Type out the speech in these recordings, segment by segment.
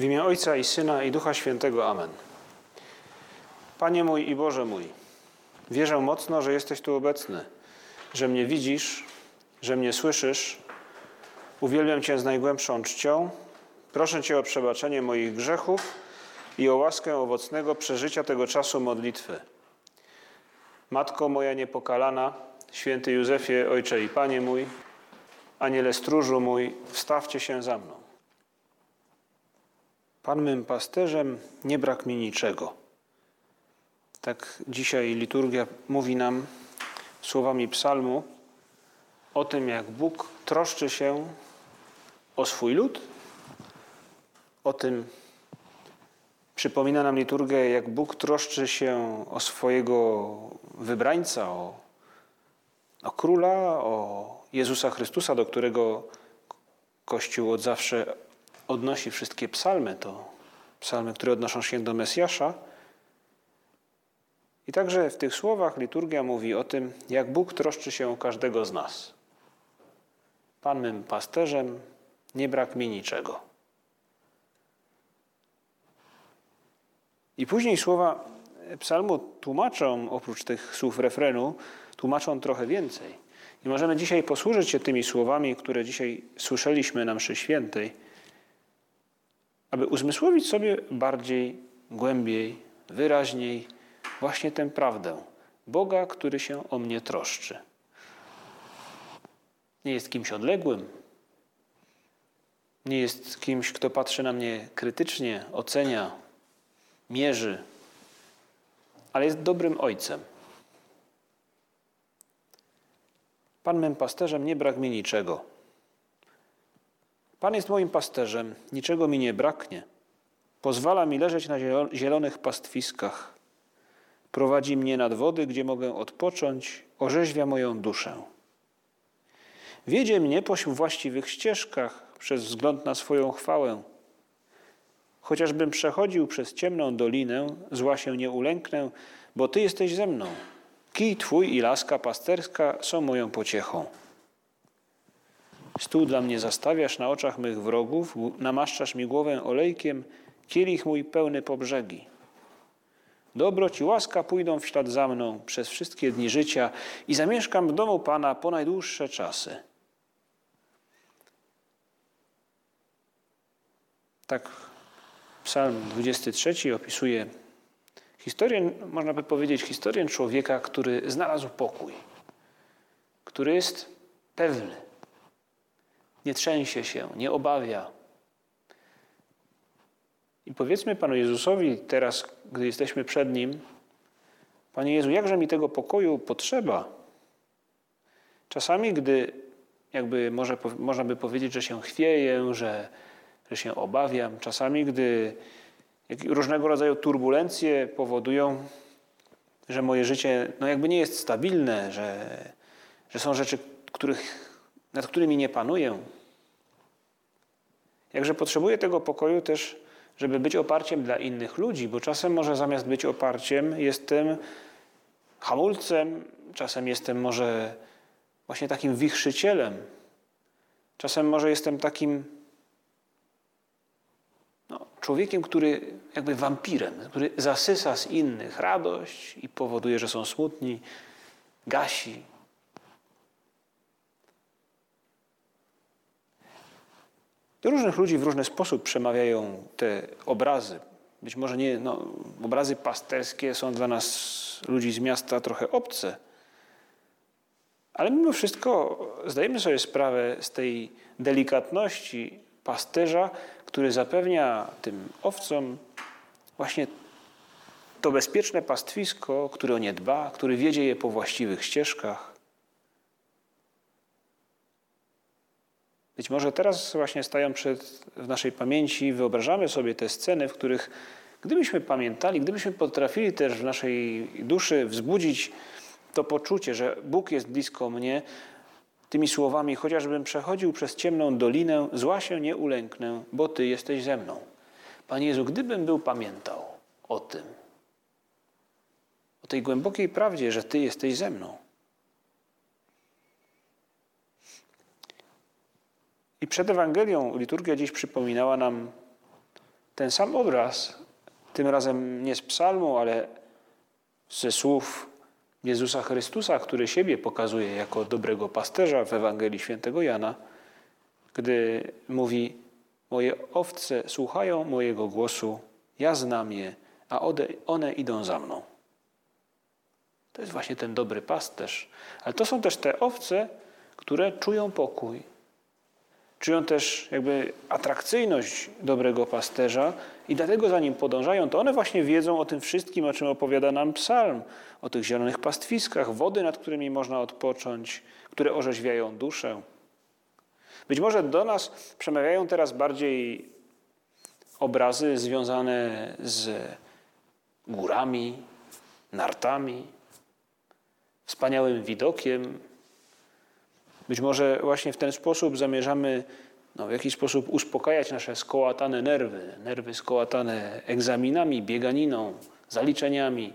W imię Ojca i Syna i Ducha Świętego. Amen. Panie mój i Boże mój, wierzę mocno, że jesteś tu obecny, że mnie widzisz, że mnie słyszysz. Uwielbiam Cię z najgłębszą czcią. Proszę Cię o przebaczenie moich grzechów i o łaskę owocnego przeżycia tego czasu modlitwy. Matko moja niepokalana, święty Józefie, Ojcze i Panie mój, Aniele stróżu mój, wstawcie się za mną. Pan mym pasterzem, nie brak mi niczego. Tak dzisiaj liturgia mówi nam słowami psalmu o tym, jak Bóg troszczy się o swój lud, o tym przypomina nam liturgia, jak Bóg troszczy się o swojego wybrańca, o, o króla, o Jezusa Chrystusa, do którego Kościół od zawsze odnosi wszystkie psalmy, to psalmy, które odnoszą się do Mesjasza. I także w tych słowach liturgia mówi o tym, jak Bóg troszczy się o każdego z nas. Pan mym pasterzem, nie brak mi niczego. I później słowa psalmu tłumaczą, oprócz tych słów refrenu, tłumaczą trochę więcej. I możemy dzisiaj posłużyć się tymi słowami, które dzisiaj słyszeliśmy na mszy świętej, aby uzmysłowić sobie bardziej, głębiej, wyraźniej właśnie tę prawdę Boga, który się o mnie troszczy. Nie jest kimś odległym, nie jest kimś, kto patrzy na mnie krytycznie, ocenia, mierzy, ale jest dobrym ojcem. Pan mym pasterzem nie brak mi niczego. Pan jest moim pasterzem, niczego mi nie braknie. Pozwala mi leżeć na zielonych pastwiskach. Prowadzi mnie nad wody, gdzie mogę odpocząć, orzeźwia moją duszę. Wiedzie mnie po właściwych ścieżkach przez wzgląd na swoją chwałę. Chociażbym przechodził przez ciemną dolinę, zła się nie ulęknę, bo Ty jesteś ze mną. Kij Twój i laska pasterska są moją pociechą. Stół dla mnie zastawiasz na oczach mych wrogów, namaszczasz mi głowę olejkiem, kielich mój pełny po brzegi. Dobroć i łaska pójdą w ślad za mną przez wszystkie dni życia i zamieszkam w domu Pana po najdłuższe czasy. Tak Psalm 23 opisuje historię, można by powiedzieć, historię człowieka, który znalazł pokój, który jest pewny, nie trzęsie się, nie obawia. I powiedzmy Panu Jezusowi teraz, gdy jesteśmy przed Nim, Panie Jezu, jakże mi tego pokoju potrzeba? Czasami, gdy jakby może, można by powiedzieć, że się chwieję, że, że się obawiam, czasami, gdy różnego rodzaju turbulencje powodują, że moje życie no jakby nie jest stabilne, że, że są rzeczy, których nad którymi nie panuję. Jakże potrzebuję tego pokoju też, żeby być oparciem dla innych ludzi, bo czasem może zamiast być oparciem, jestem hamulcem, czasem jestem może właśnie takim wichrzycielem, czasem może jestem takim no, człowiekiem, który jakby wampirem, który zasysa z innych radość i powoduje, że są smutni, gasi, Do różnych ludzi w różny sposób przemawiają te obrazy. Być może nie, no, obrazy pasterskie są dla nas, ludzi z miasta, trochę obce. Ale mimo wszystko zdajemy sobie sprawę z tej delikatności pasterza, który zapewnia tym owcom właśnie to bezpieczne pastwisko, które o nie dba, który wiedzie je po właściwych ścieżkach. Być może teraz właśnie stają przed, w naszej pamięci, wyobrażamy sobie te sceny, w których gdybyśmy pamiętali, gdybyśmy potrafili też w naszej duszy wzbudzić to poczucie, że Bóg jest blisko mnie, tymi słowami, chociażbym przechodził przez ciemną dolinę, zła się nie ulęknę, bo Ty jesteś ze mną. Panie Jezu, gdybym był pamiętał o tym, o tej głębokiej prawdzie, że Ty jesteś ze mną, I przed Ewangelią liturgia dziś przypominała nam ten sam obraz, tym razem nie z psalmu, ale ze słów Jezusa Chrystusa, który siebie pokazuje jako dobrego pasterza w Ewangelii Świętego Jana, gdy mówi: Moje owce słuchają mojego głosu, ja znam je, a one idą za mną. To jest właśnie ten dobry pasterz. Ale to są też te owce, które czują pokój. Czują też jakby atrakcyjność dobrego pasterza i dlatego za nim podążają. To one właśnie wiedzą o tym wszystkim, o czym opowiada nam psalm. O tych zielonych pastwiskach, wody, nad którymi można odpocząć, które orzeźwiają duszę. Być może do nas przemawiają teraz bardziej obrazy związane z górami, nartami, wspaniałym widokiem. Być może właśnie w ten sposób zamierzamy no, w jakiś sposób uspokajać nasze skołatane nerwy, nerwy skołatane egzaminami, bieganiną, zaliczeniami,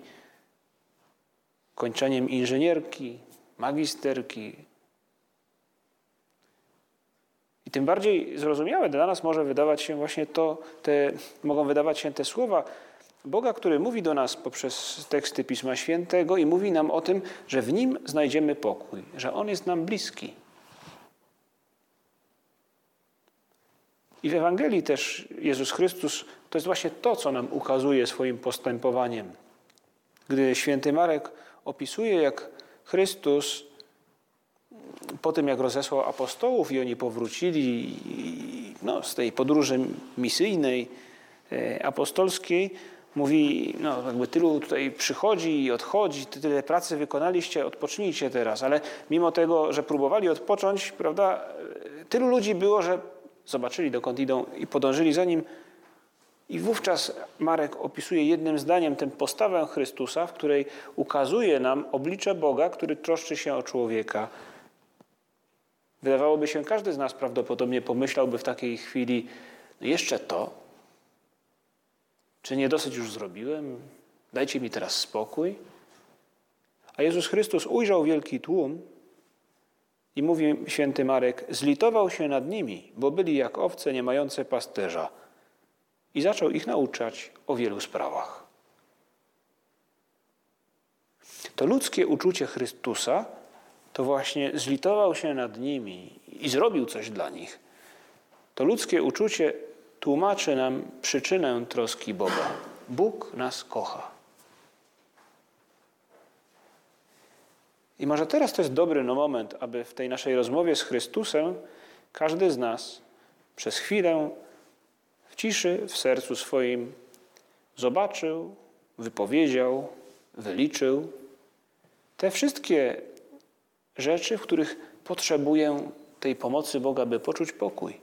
kończeniem inżynierki, magisterki. I tym bardziej zrozumiałe dla nas może wydawać się właśnie to, te, mogą wydawać się te słowa, Boga, który mówi do nas poprzez teksty Pisma Świętego i mówi nam o tym, że w Nim znajdziemy pokój, że On jest nam bliski. I w Ewangelii też Jezus Chrystus to jest właśnie to, co nam ukazuje swoim postępowaniem. Gdy święty Marek opisuje, jak Chrystus po tym, jak rozesłał apostołów i oni powrócili no, z tej podróży misyjnej, e, apostolskiej, mówi, no jakby tylu tutaj przychodzi i odchodzi, tyle pracy wykonaliście, odpocznijcie teraz. Ale mimo tego, że próbowali odpocząć, prawda, tylu ludzi było, że zobaczyli dokąd idą i podążyli za nim. I wówczas Marek opisuje jednym zdaniem tę postawę Chrystusa, w której ukazuje nam oblicze Boga, który troszczy się o człowieka. Wydawałoby się, każdy z nas prawdopodobnie pomyślałby w takiej chwili, no jeszcze to, czy nie dosyć już zrobiłem? Dajcie mi teraz spokój. A Jezus Chrystus ujrzał wielki tłum i mówi święty Marek, zlitował się nad nimi, bo byli jak owce nie mające pasterza i zaczął ich nauczać o wielu sprawach. To ludzkie uczucie Chrystusa to właśnie zlitował się nad nimi i zrobił coś dla nich. To ludzkie uczucie tłumaczy nam przyczynę troski Boga. Bóg nas kocha. I może teraz to jest dobry moment, aby w tej naszej rozmowie z Chrystusem każdy z nas przez chwilę w ciszy w sercu swoim zobaczył, wypowiedział, wyliczył te wszystkie rzeczy, w których potrzebuję tej pomocy Boga, by poczuć pokój.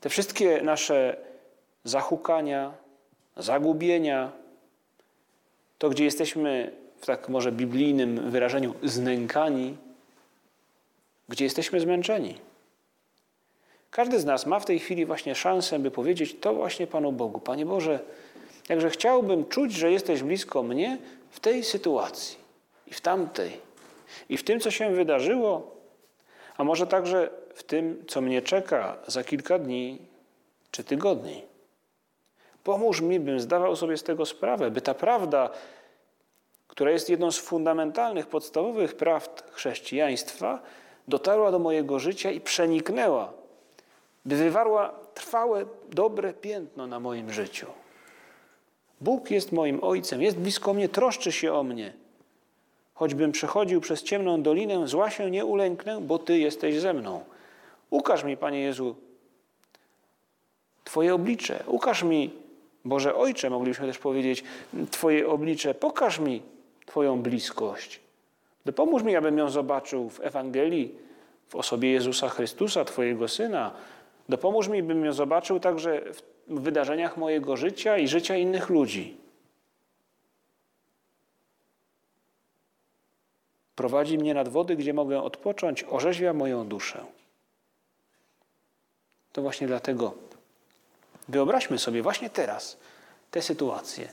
Te wszystkie nasze zahukania, zagubienia, to gdzie jesteśmy w tak może biblijnym wyrażeniu znękani, gdzie jesteśmy zmęczeni. Każdy z nas ma w tej chwili właśnie szansę, by powiedzieć to właśnie Panu Bogu. Panie Boże, jakże chciałbym czuć, że jesteś blisko mnie w tej sytuacji i w tamtej, i w tym, co się wydarzyło, a może także w tym, co mnie czeka za kilka dni czy tygodni. Pomóż mi, bym zdawał sobie z tego sprawę, by ta prawda, która jest jedną z fundamentalnych, podstawowych prawd chrześcijaństwa, dotarła do mojego życia i przeniknęła, by wywarła trwałe, dobre piętno na moim życiu. Bóg jest moim Ojcem, jest blisko mnie, troszczy się o mnie. Choćbym przechodził przez ciemną dolinę, zła się nie ulęknę, bo Ty jesteś ze mną. Ukaż mi, Panie Jezu, Twoje oblicze. Ukaż mi, Boże Ojcze, moglibyśmy też powiedzieć, Twoje oblicze. Pokaż mi Twoją bliskość. Dopomóż mi, abym ją zobaczył w Ewangelii, w osobie Jezusa Chrystusa, Twojego Syna. Dopomóż mi, bym ją zobaczył także w wydarzeniach mojego życia i życia innych ludzi. Prowadzi mnie nad wody, gdzie mogę odpocząć, orzeźwia moją duszę. To właśnie dlatego wyobraźmy sobie właśnie teraz tę sytuację,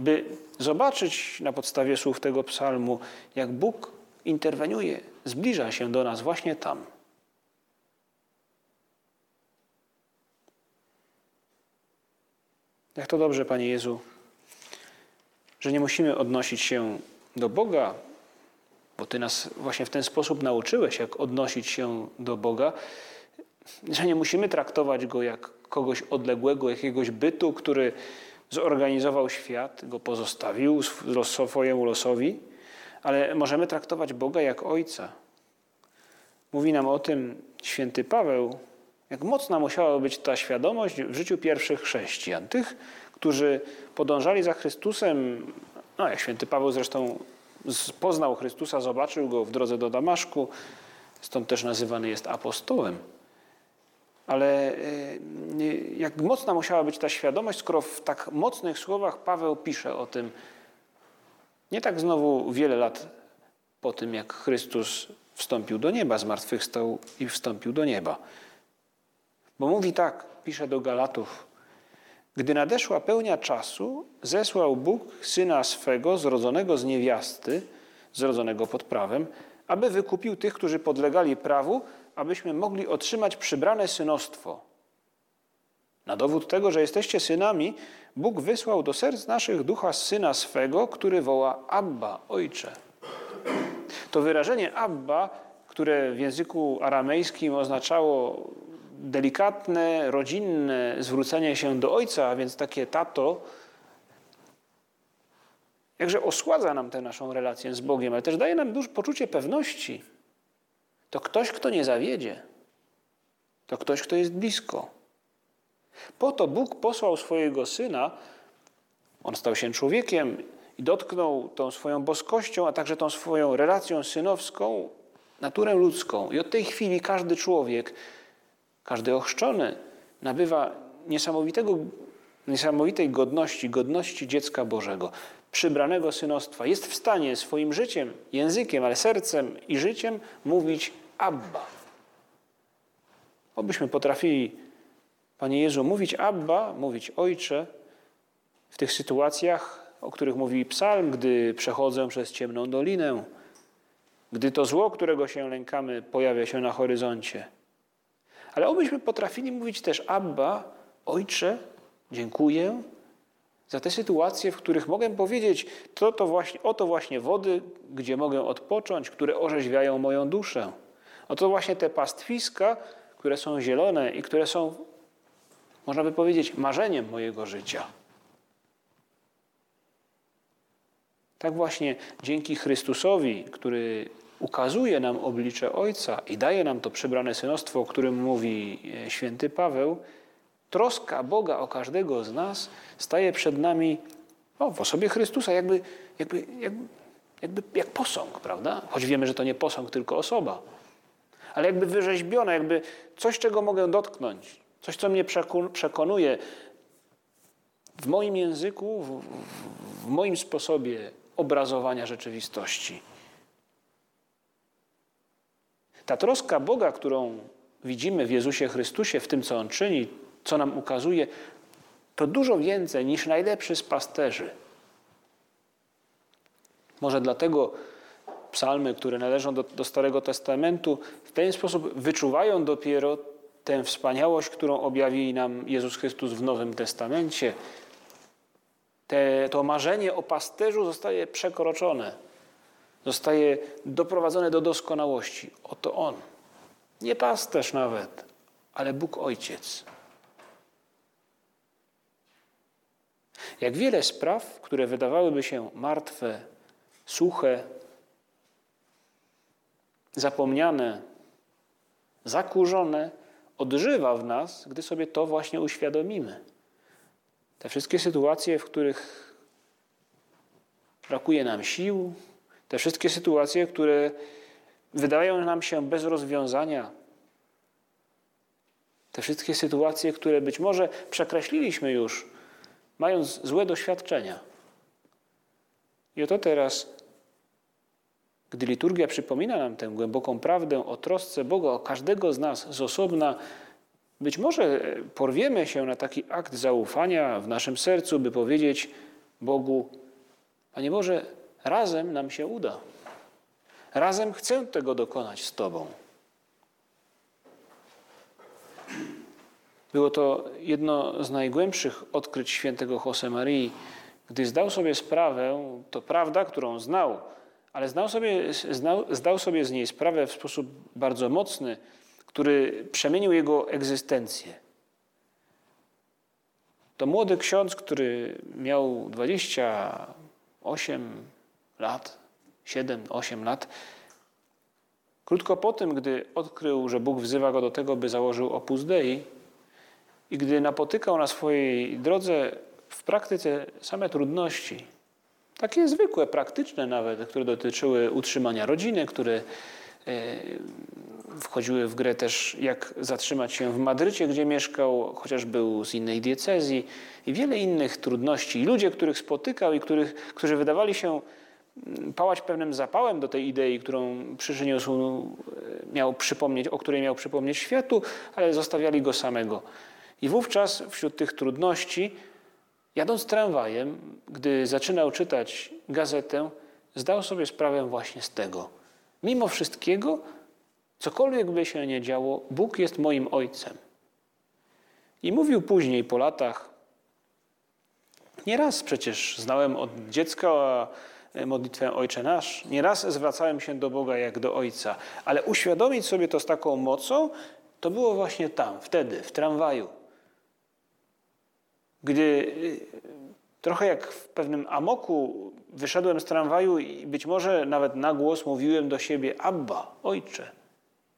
by zobaczyć na podstawie słów tego psalmu, jak Bóg interweniuje, zbliża się do nas właśnie tam. Jak to dobrze, Panie Jezu, że nie musimy odnosić się do Boga, bo Ty nas właśnie w ten sposób nauczyłeś, jak odnosić się do Boga, że nie musimy traktować Go jak kogoś odległego, jakiegoś bytu, który zorganizował świat, go pozostawił swojemu losowi, ale możemy traktować Boga jak Ojca. Mówi nam o tym święty Paweł, jak mocna musiała być ta świadomość w życiu pierwszych chrześcijan, tych, którzy podążali za Chrystusem, no jak święty Paweł zresztą poznał Chrystusa, zobaczył go w drodze do Damaszku, stąd też nazywany jest apostołem. Ale y, jak mocna musiała być ta świadomość, skoro w tak mocnych słowach Paweł pisze o tym, nie tak znowu wiele lat po tym, jak Chrystus wstąpił do nieba, zmartwychwstał i wstąpił do nieba. Bo mówi tak, pisze do Galatów, gdy nadeszła pełnia czasu, zesłał Bóg syna swego, zrodzonego z niewiasty, zrodzonego pod prawem, aby wykupił tych, którzy podlegali prawu, abyśmy mogli otrzymać przybrane synostwo. Na dowód tego, że jesteście synami, Bóg wysłał do serc naszych ducha syna swego, który woła Abba, ojcze. To wyrażenie Abba, które w języku aramejskim oznaczało delikatne, rodzinne zwrócenie się do ojca, a więc takie tato, jakże osładza nam tę naszą relację z Bogiem, ale też daje nam duże poczucie pewności. To ktoś, kto nie zawiedzie. To ktoś, kto jest blisko. Po to Bóg posłał swojego Syna, on stał się człowiekiem i dotknął tą swoją boskością, a także tą swoją relacją synowską, naturę ludzką. I od tej chwili każdy człowiek każdy ochrzczony nabywa niesamowitego, niesamowitej godności, godności dziecka Bożego, przybranego synostwa. Jest w stanie swoim życiem, językiem, ale sercem i życiem mówić Abba. Obyśmy potrafili, Panie Jezu, mówić Abba, mówić Ojcze w tych sytuacjach, o których mówi Psalm, gdy przechodzę przez ciemną dolinę, gdy to zło, którego się lękamy, pojawia się na horyzoncie. Ale obyśmy potrafili mówić też Abba, Ojcze, dziękuję za te sytuacje, w których mogę powiedzieć, to, to właśnie, oto właśnie wody, gdzie mogę odpocząć, które orzeźwiają moją duszę. Oto właśnie te pastwiska, które są zielone i które są, można by powiedzieć, marzeniem mojego życia. Tak właśnie dzięki Chrystusowi, który ukazuje nam oblicze Ojca i daje nam to przybrane synostwo, o którym mówi e, święty Paweł, troska Boga o każdego z nas staje przed nami o, w osobie Chrystusa, jakby, jakby, jakby, jakby jak posąg, prawda? Choć wiemy, że to nie posąg, tylko osoba. Ale jakby wyrzeźbiona, jakby coś, czego mogę dotknąć, coś, co mnie przekonuje w moim języku, w, w moim sposobie obrazowania rzeczywistości. Ta troska Boga, którą widzimy w Jezusie Chrystusie, w tym, co On czyni, co nam ukazuje, to dużo więcej niż najlepszy z pasterzy. Może dlatego psalmy, które należą do, do Starego Testamentu, w ten sposób wyczuwają dopiero tę wspaniałość, którą objawi nam Jezus Chrystus w Nowym Testamencie. Te, to marzenie o pasterzu zostaje przekroczone zostaje doprowadzony do doskonałości. Oto On. Nie pasterz nawet, ale Bóg Ojciec. Jak wiele spraw, które wydawałyby się martwe, suche, zapomniane, zakurzone, odżywa w nas, gdy sobie to właśnie uświadomimy. Te wszystkie sytuacje, w których brakuje nam sił, te wszystkie sytuacje, które wydają nam się bez rozwiązania, te wszystkie sytuacje, które być może przekreśliliśmy już, mając złe doświadczenia. I oto teraz, gdy liturgia przypomina nam tę głęboką prawdę o trosce Boga, o każdego z nas z osobna, być może porwiemy się na taki akt zaufania w naszym sercu, by powiedzieć Bogu: Panie Boże, Razem nam się uda. Razem chcę tego dokonać z Tobą. Było to jedno z najgłębszych odkryć świętego Josemarii, gdy zdał sobie sprawę, to prawda, którą znał, ale znał sobie, znał, zdał sobie z niej sprawę w sposób bardzo mocny, który przemienił jego egzystencję. To młody ksiądz, który miał 28 lat, 7-8 lat, krótko po tym, gdy odkrył, że Bóg wzywa go do tego, by założył Opus Dei i gdy napotykał na swojej drodze w praktyce same trudności, takie zwykłe, praktyczne nawet, które dotyczyły utrzymania rodziny, które e, wchodziły w grę też, jak zatrzymać się w Madrycie, gdzie mieszkał, chociaż był z innej diecezji, i wiele innych trudności. I ludzie, których spotykał i których, którzy wydawali się mm, pałać pewnym zapałem do tej idei, którą przyniósł, e, miał przypomnieć, o której miał przypomnieć światu, ale zostawiali go samego. I wówczas wśród tych trudności Jadąc tramwajem, gdy zaczynał czytać gazetę, zdał sobie sprawę właśnie z tego. Mimo wszystkiego, cokolwiek by się nie działo, Bóg jest moim ojcem. I mówił później po latach, nieraz przecież znałem od dziecka modlitwę Ojcze Nasz, nieraz zwracałem się do Boga jak do Ojca, ale uświadomić sobie to z taką mocą, to było właśnie tam, wtedy, w tramwaju gdy y, trochę jak w pewnym amoku wyszedłem z tramwaju i być może nawet na głos mówiłem do siebie Abba, Ojcze,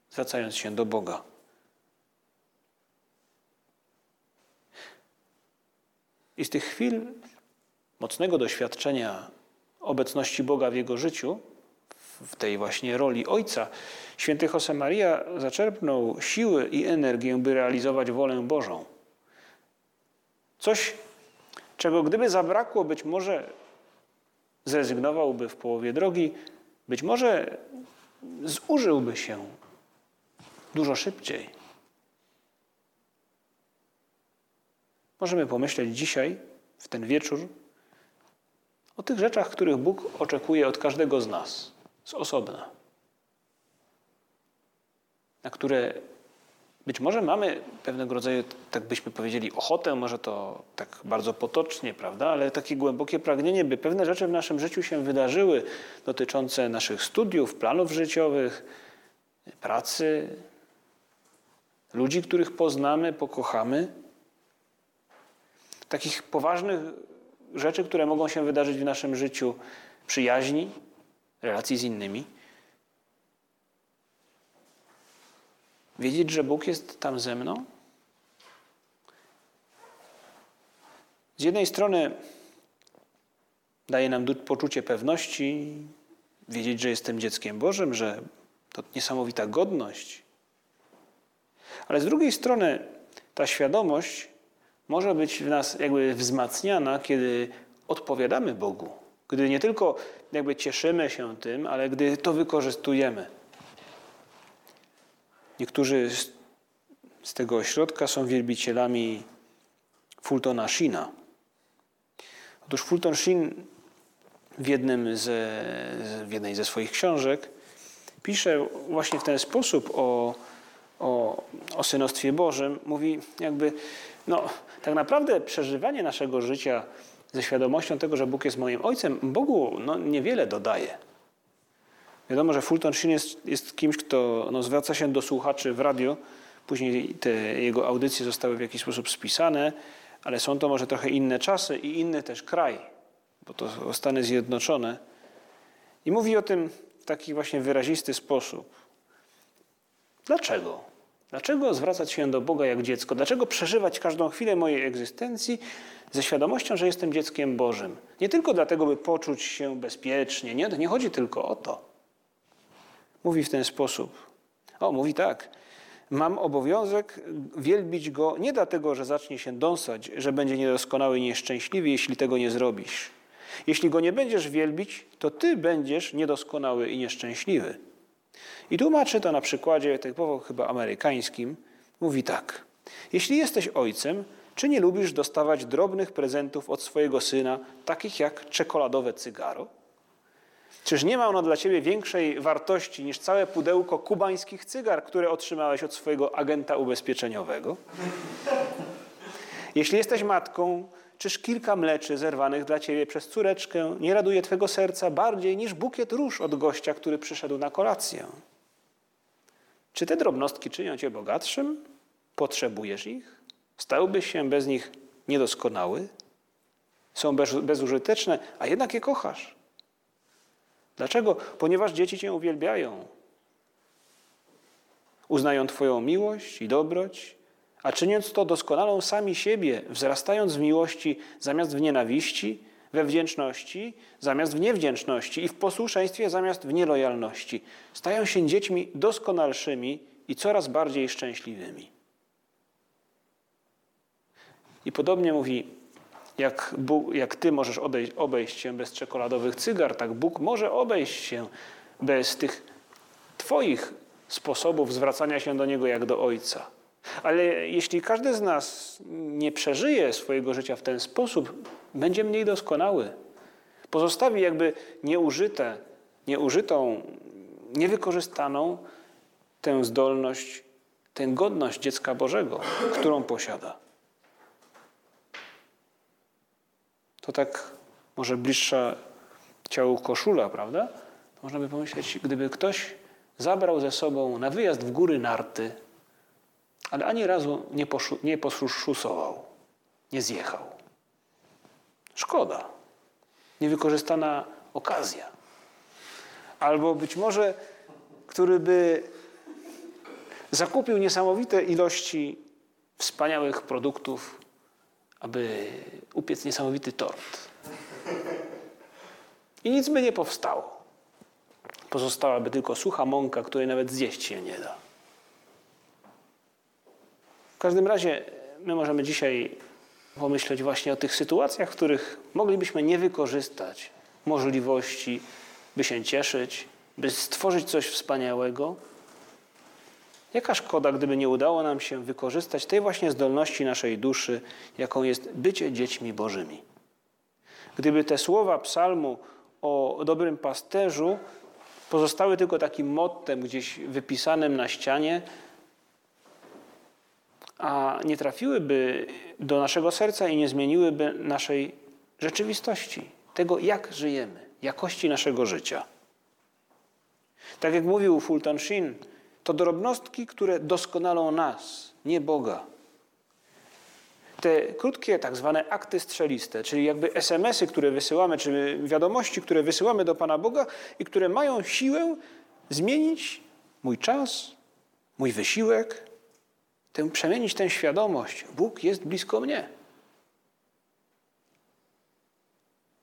zwracając się do Boga. I z tych chwil mocnego doświadczenia obecności Boga w jego życiu, w tej właśnie roli Ojca, święty Josemaria zaczerpnął siły i energię, by realizować wolę Bożą. Coś, czego gdyby zabrakło, być może zrezygnowałby w połowie drogi, być może zużyłby się dużo szybciej. Możemy pomyśleć dzisiaj, w ten wieczór, o tych rzeczach, których Bóg oczekuje od każdego z nas, z osobna, na które być może mamy pewnego rodzaju, tak byśmy powiedzieli, ochotę, może to tak bardzo potocznie, prawda, ale takie głębokie pragnienie, by pewne rzeczy w naszym życiu się wydarzyły dotyczące naszych studiów, planów życiowych, pracy, ludzi, których poznamy, pokochamy. Takich poważnych rzeczy, które mogą się wydarzyć w naszym życiu, przyjaźni, relacji z innymi. Wiedzieć, że Bóg jest tam ze mną? Z jednej strony daje nam poczucie pewności, wiedzieć, że jestem dzieckiem Bożym, że to niesamowita godność. Ale z drugiej strony ta świadomość może być w nas jakby wzmacniana, kiedy odpowiadamy Bogu. Gdy nie tylko jakby cieszymy się tym, ale gdy to wykorzystujemy. Niektórzy z, z tego ośrodka są wielbicielami Fultona Sheena. Otóż Fulton Sheen w, jednym ze, w jednej ze swoich książek pisze właśnie w ten sposób o, o, o synostwie Bożym. Mówi jakby, no tak naprawdę przeżywanie naszego życia ze świadomością tego, że Bóg jest moim ojcem, Bogu no, niewiele dodaje. Wiadomo, że Fulton Sheen jest, jest kimś, kto no, zwraca się do słuchaczy w radio. Później te jego audycje zostały w jakiś sposób spisane, ale są to może trochę inne czasy i inny też kraj, bo to Stany Zjednoczone. I mówi o tym w taki właśnie wyrazisty sposób. Dlaczego? Dlaczego zwracać się do Boga jak dziecko? Dlaczego przeżywać każdą chwilę mojej egzystencji ze świadomością, że jestem dzieckiem Bożym? Nie tylko dlatego, by poczuć się bezpiecznie. Nie, nie chodzi tylko o to. Mówi w ten sposób. O, mówi tak. Mam obowiązek wielbić go nie dlatego, że zacznie się dąsać, że będzie niedoskonały i nieszczęśliwy, jeśli tego nie zrobisz. Jeśli go nie będziesz wielbić, to ty będziesz niedoskonały i nieszczęśliwy. I tłumaczy to na przykładzie typowo chyba amerykańskim. Mówi tak. Jeśli jesteś ojcem, czy nie lubisz dostawać drobnych prezentów od swojego syna, takich jak czekoladowe cygaro? Czyż nie ma ono dla ciebie większej wartości niż całe pudełko kubańskich cygar, które otrzymałeś od swojego agenta ubezpieczeniowego? Jeśli jesteś matką, czyż kilka mleczy zerwanych dla ciebie przez córeczkę nie raduje twego serca bardziej niż bukiet róż od gościa, który przyszedł na kolację? Czy te drobnostki czynią cię bogatszym? Potrzebujesz ich? Stałbyś się bez nich niedoskonały? Są bez, bezużyteczne, a jednak je kochasz. Dlaczego? Ponieważ dzieci cię uwielbiają. Uznają Twoją miłość i dobroć, a czyniąc to doskonalą sami siebie, wzrastając w miłości zamiast w nienawiści, we wdzięczności zamiast w niewdzięczności i w posłuszeństwie zamiast w nielojalności. Stają się dziećmi doskonalszymi i coraz bardziej szczęśliwymi. I podobnie mówi, jak, Bóg, jak ty możesz obejść się bez czekoladowych cygar, tak Bóg może obejść się bez tych twoich sposobów zwracania się do Niego jak do Ojca. Ale jeśli każdy z nas nie przeżyje swojego życia w ten sposób, będzie mniej doskonały. Pozostawi jakby nieużyte, nieużytą, niewykorzystaną tę zdolność, tę godność dziecka Bożego, którą posiada. To tak może bliższa ciału koszula, prawda? Można by pomyśleć, gdyby ktoś zabrał ze sobą na wyjazd w góry narty, ale ani razu nie, poszu, nie nie zjechał. Szkoda. Niewykorzystana okazja. Albo być może, który by zakupił niesamowite ilości wspaniałych produktów, aby upiec niesamowity tort. I nic by nie powstało. Pozostałaby tylko sucha mąka, której nawet zjeść się nie da. W każdym razie my możemy dzisiaj pomyśleć właśnie o tych sytuacjach, w których moglibyśmy nie wykorzystać możliwości, by się cieszyć, by stworzyć coś wspaniałego. Jaka szkoda, gdyby nie udało nam się wykorzystać tej właśnie zdolności naszej duszy, jaką jest bycie dziećmi Bożymi. Gdyby te słowa psalmu o dobrym pasterzu pozostały tylko takim mottem gdzieś wypisanym na ścianie, a nie trafiłyby do naszego serca i nie zmieniłyby naszej rzeczywistości, tego jak żyjemy, jakości naszego życia. Tak jak mówił Fulton Sheen, to drobnostki, które doskonalą nas, nie Boga. Te krótkie, tak zwane akty strzeliste, czyli jakby SMS-y, które wysyłamy, czy wiadomości, które wysyłamy do Pana Boga i które mają siłę zmienić mój czas, mój wysiłek, tę, przemienić tę świadomość. Bóg jest blisko mnie.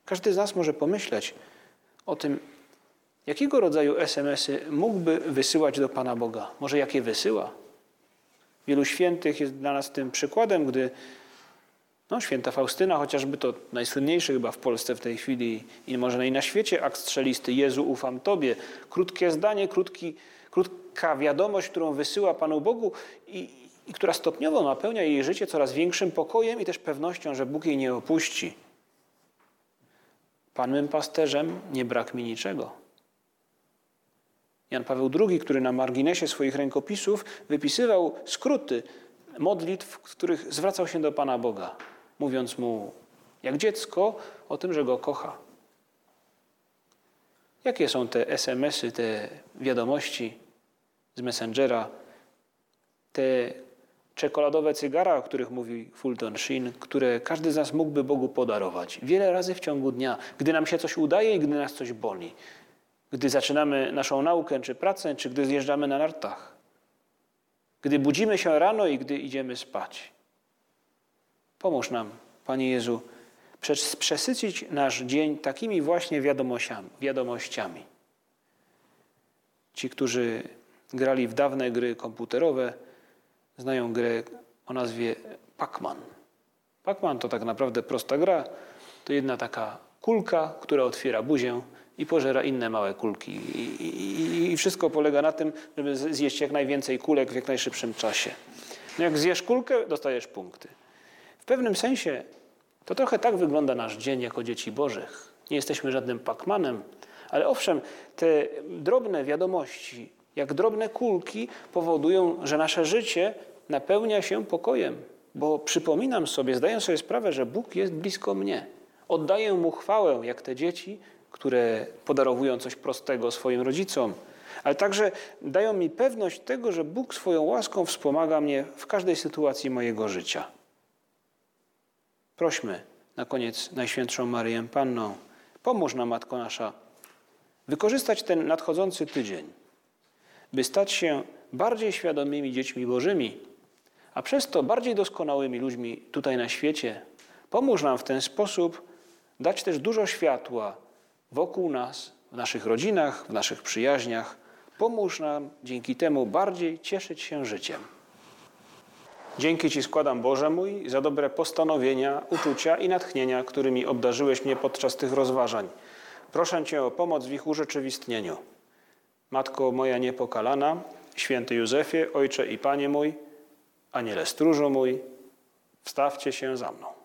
Każdy z nas może pomyśleć o tym, jakiego rodzaju SMS-y mógłby wysyłać do Pana Boga. Może jakie wysyła? Wielu świętych jest dla nas tym przykładem, gdy no, święta Faustyna, chociażby to najsłynniejszy chyba w Polsce w tej chwili i może i na świecie akt strzelisty, Jezu ufam Tobie. Krótkie zdanie, krótki, krótka wiadomość, którą wysyła Panu Bogu i, i która stopniowo napełnia jej życie coraz większym pokojem i też pewnością, że Bóg jej nie opuści. Pan mym pasterzem, nie brak mi niczego. Jan Paweł II, który na marginesie swoich rękopisów wypisywał skróty modlitw, w których zwracał się do Pana Boga, mówiąc mu, jak dziecko, o tym, że go kocha. Jakie są te SMS-y, te wiadomości z Messengera, te czekoladowe cygara, o których mówi Fulton Sheen, które każdy z nas mógłby Bogu podarować wiele razy w ciągu dnia, gdy nam się coś udaje i gdy nas coś boli, gdy zaczynamy naszą naukę czy pracę, czy gdy zjeżdżamy na nartach, gdy budzimy się rano i gdy idziemy spać. Pomóż nam, Panie Jezu, przesycić nasz dzień takimi właśnie wiadomościami. Ci, którzy grali w dawne gry komputerowe, znają grę o nazwie Pac-Man. Pac-Man to tak naprawdę prosta gra. To jedna taka kulka, która otwiera buzię i pożera inne małe kulki. I, i, I, wszystko polega na tym, żeby zjeść jak najwięcej kulek w jak najszybszym czasie. No jak zjesz kulkę, dostajesz punkty. W pewnym sensie to trochę tak wygląda nasz dzień jako dzieci bożych. Nie jesteśmy żadnym Pac-Manem, ale owszem, te drobne wiadomości, jak drobne kulki, powodują, że nasze życie napełnia się pokojem, bo przypominam sobie, zdaję sobie sprawę, że Bóg jest blisko mnie. Oddaję Mu chwałę, jak te dzieci, które podarowują coś prostego swoim rodzicom, ale także dają mi pewność tego, że Bóg swoją łaską wspomaga mnie w każdej sytuacji mojego życia. Prośmy na koniec Najświętszą Maryję Panną, pomóż nam, Matko Nasza, wykorzystać ten nadchodzący tydzień, by stać się bardziej świadomymi dziećmi Bożymi, a przez to bardziej doskonałymi ludźmi tutaj na świecie. Pomóż nam w ten sposób dać też dużo światła wokół nas, w naszych rodzinach, w naszych przyjaźniach. Pomóż nam dzięki temu bardziej cieszyć się życiem. Dzięki Ci składam, Boże mój, za dobre postanowienia, uczucia i natchnienia, którymi obdarzyłeś mnie podczas tych rozważań. Proszę Cię o pomoc w ich urzeczywistnieniu. Matko moja niepokalana, święty Józefie, Ojcze i Panie mój, Aniele stróżu mój, wstawcie się za mną.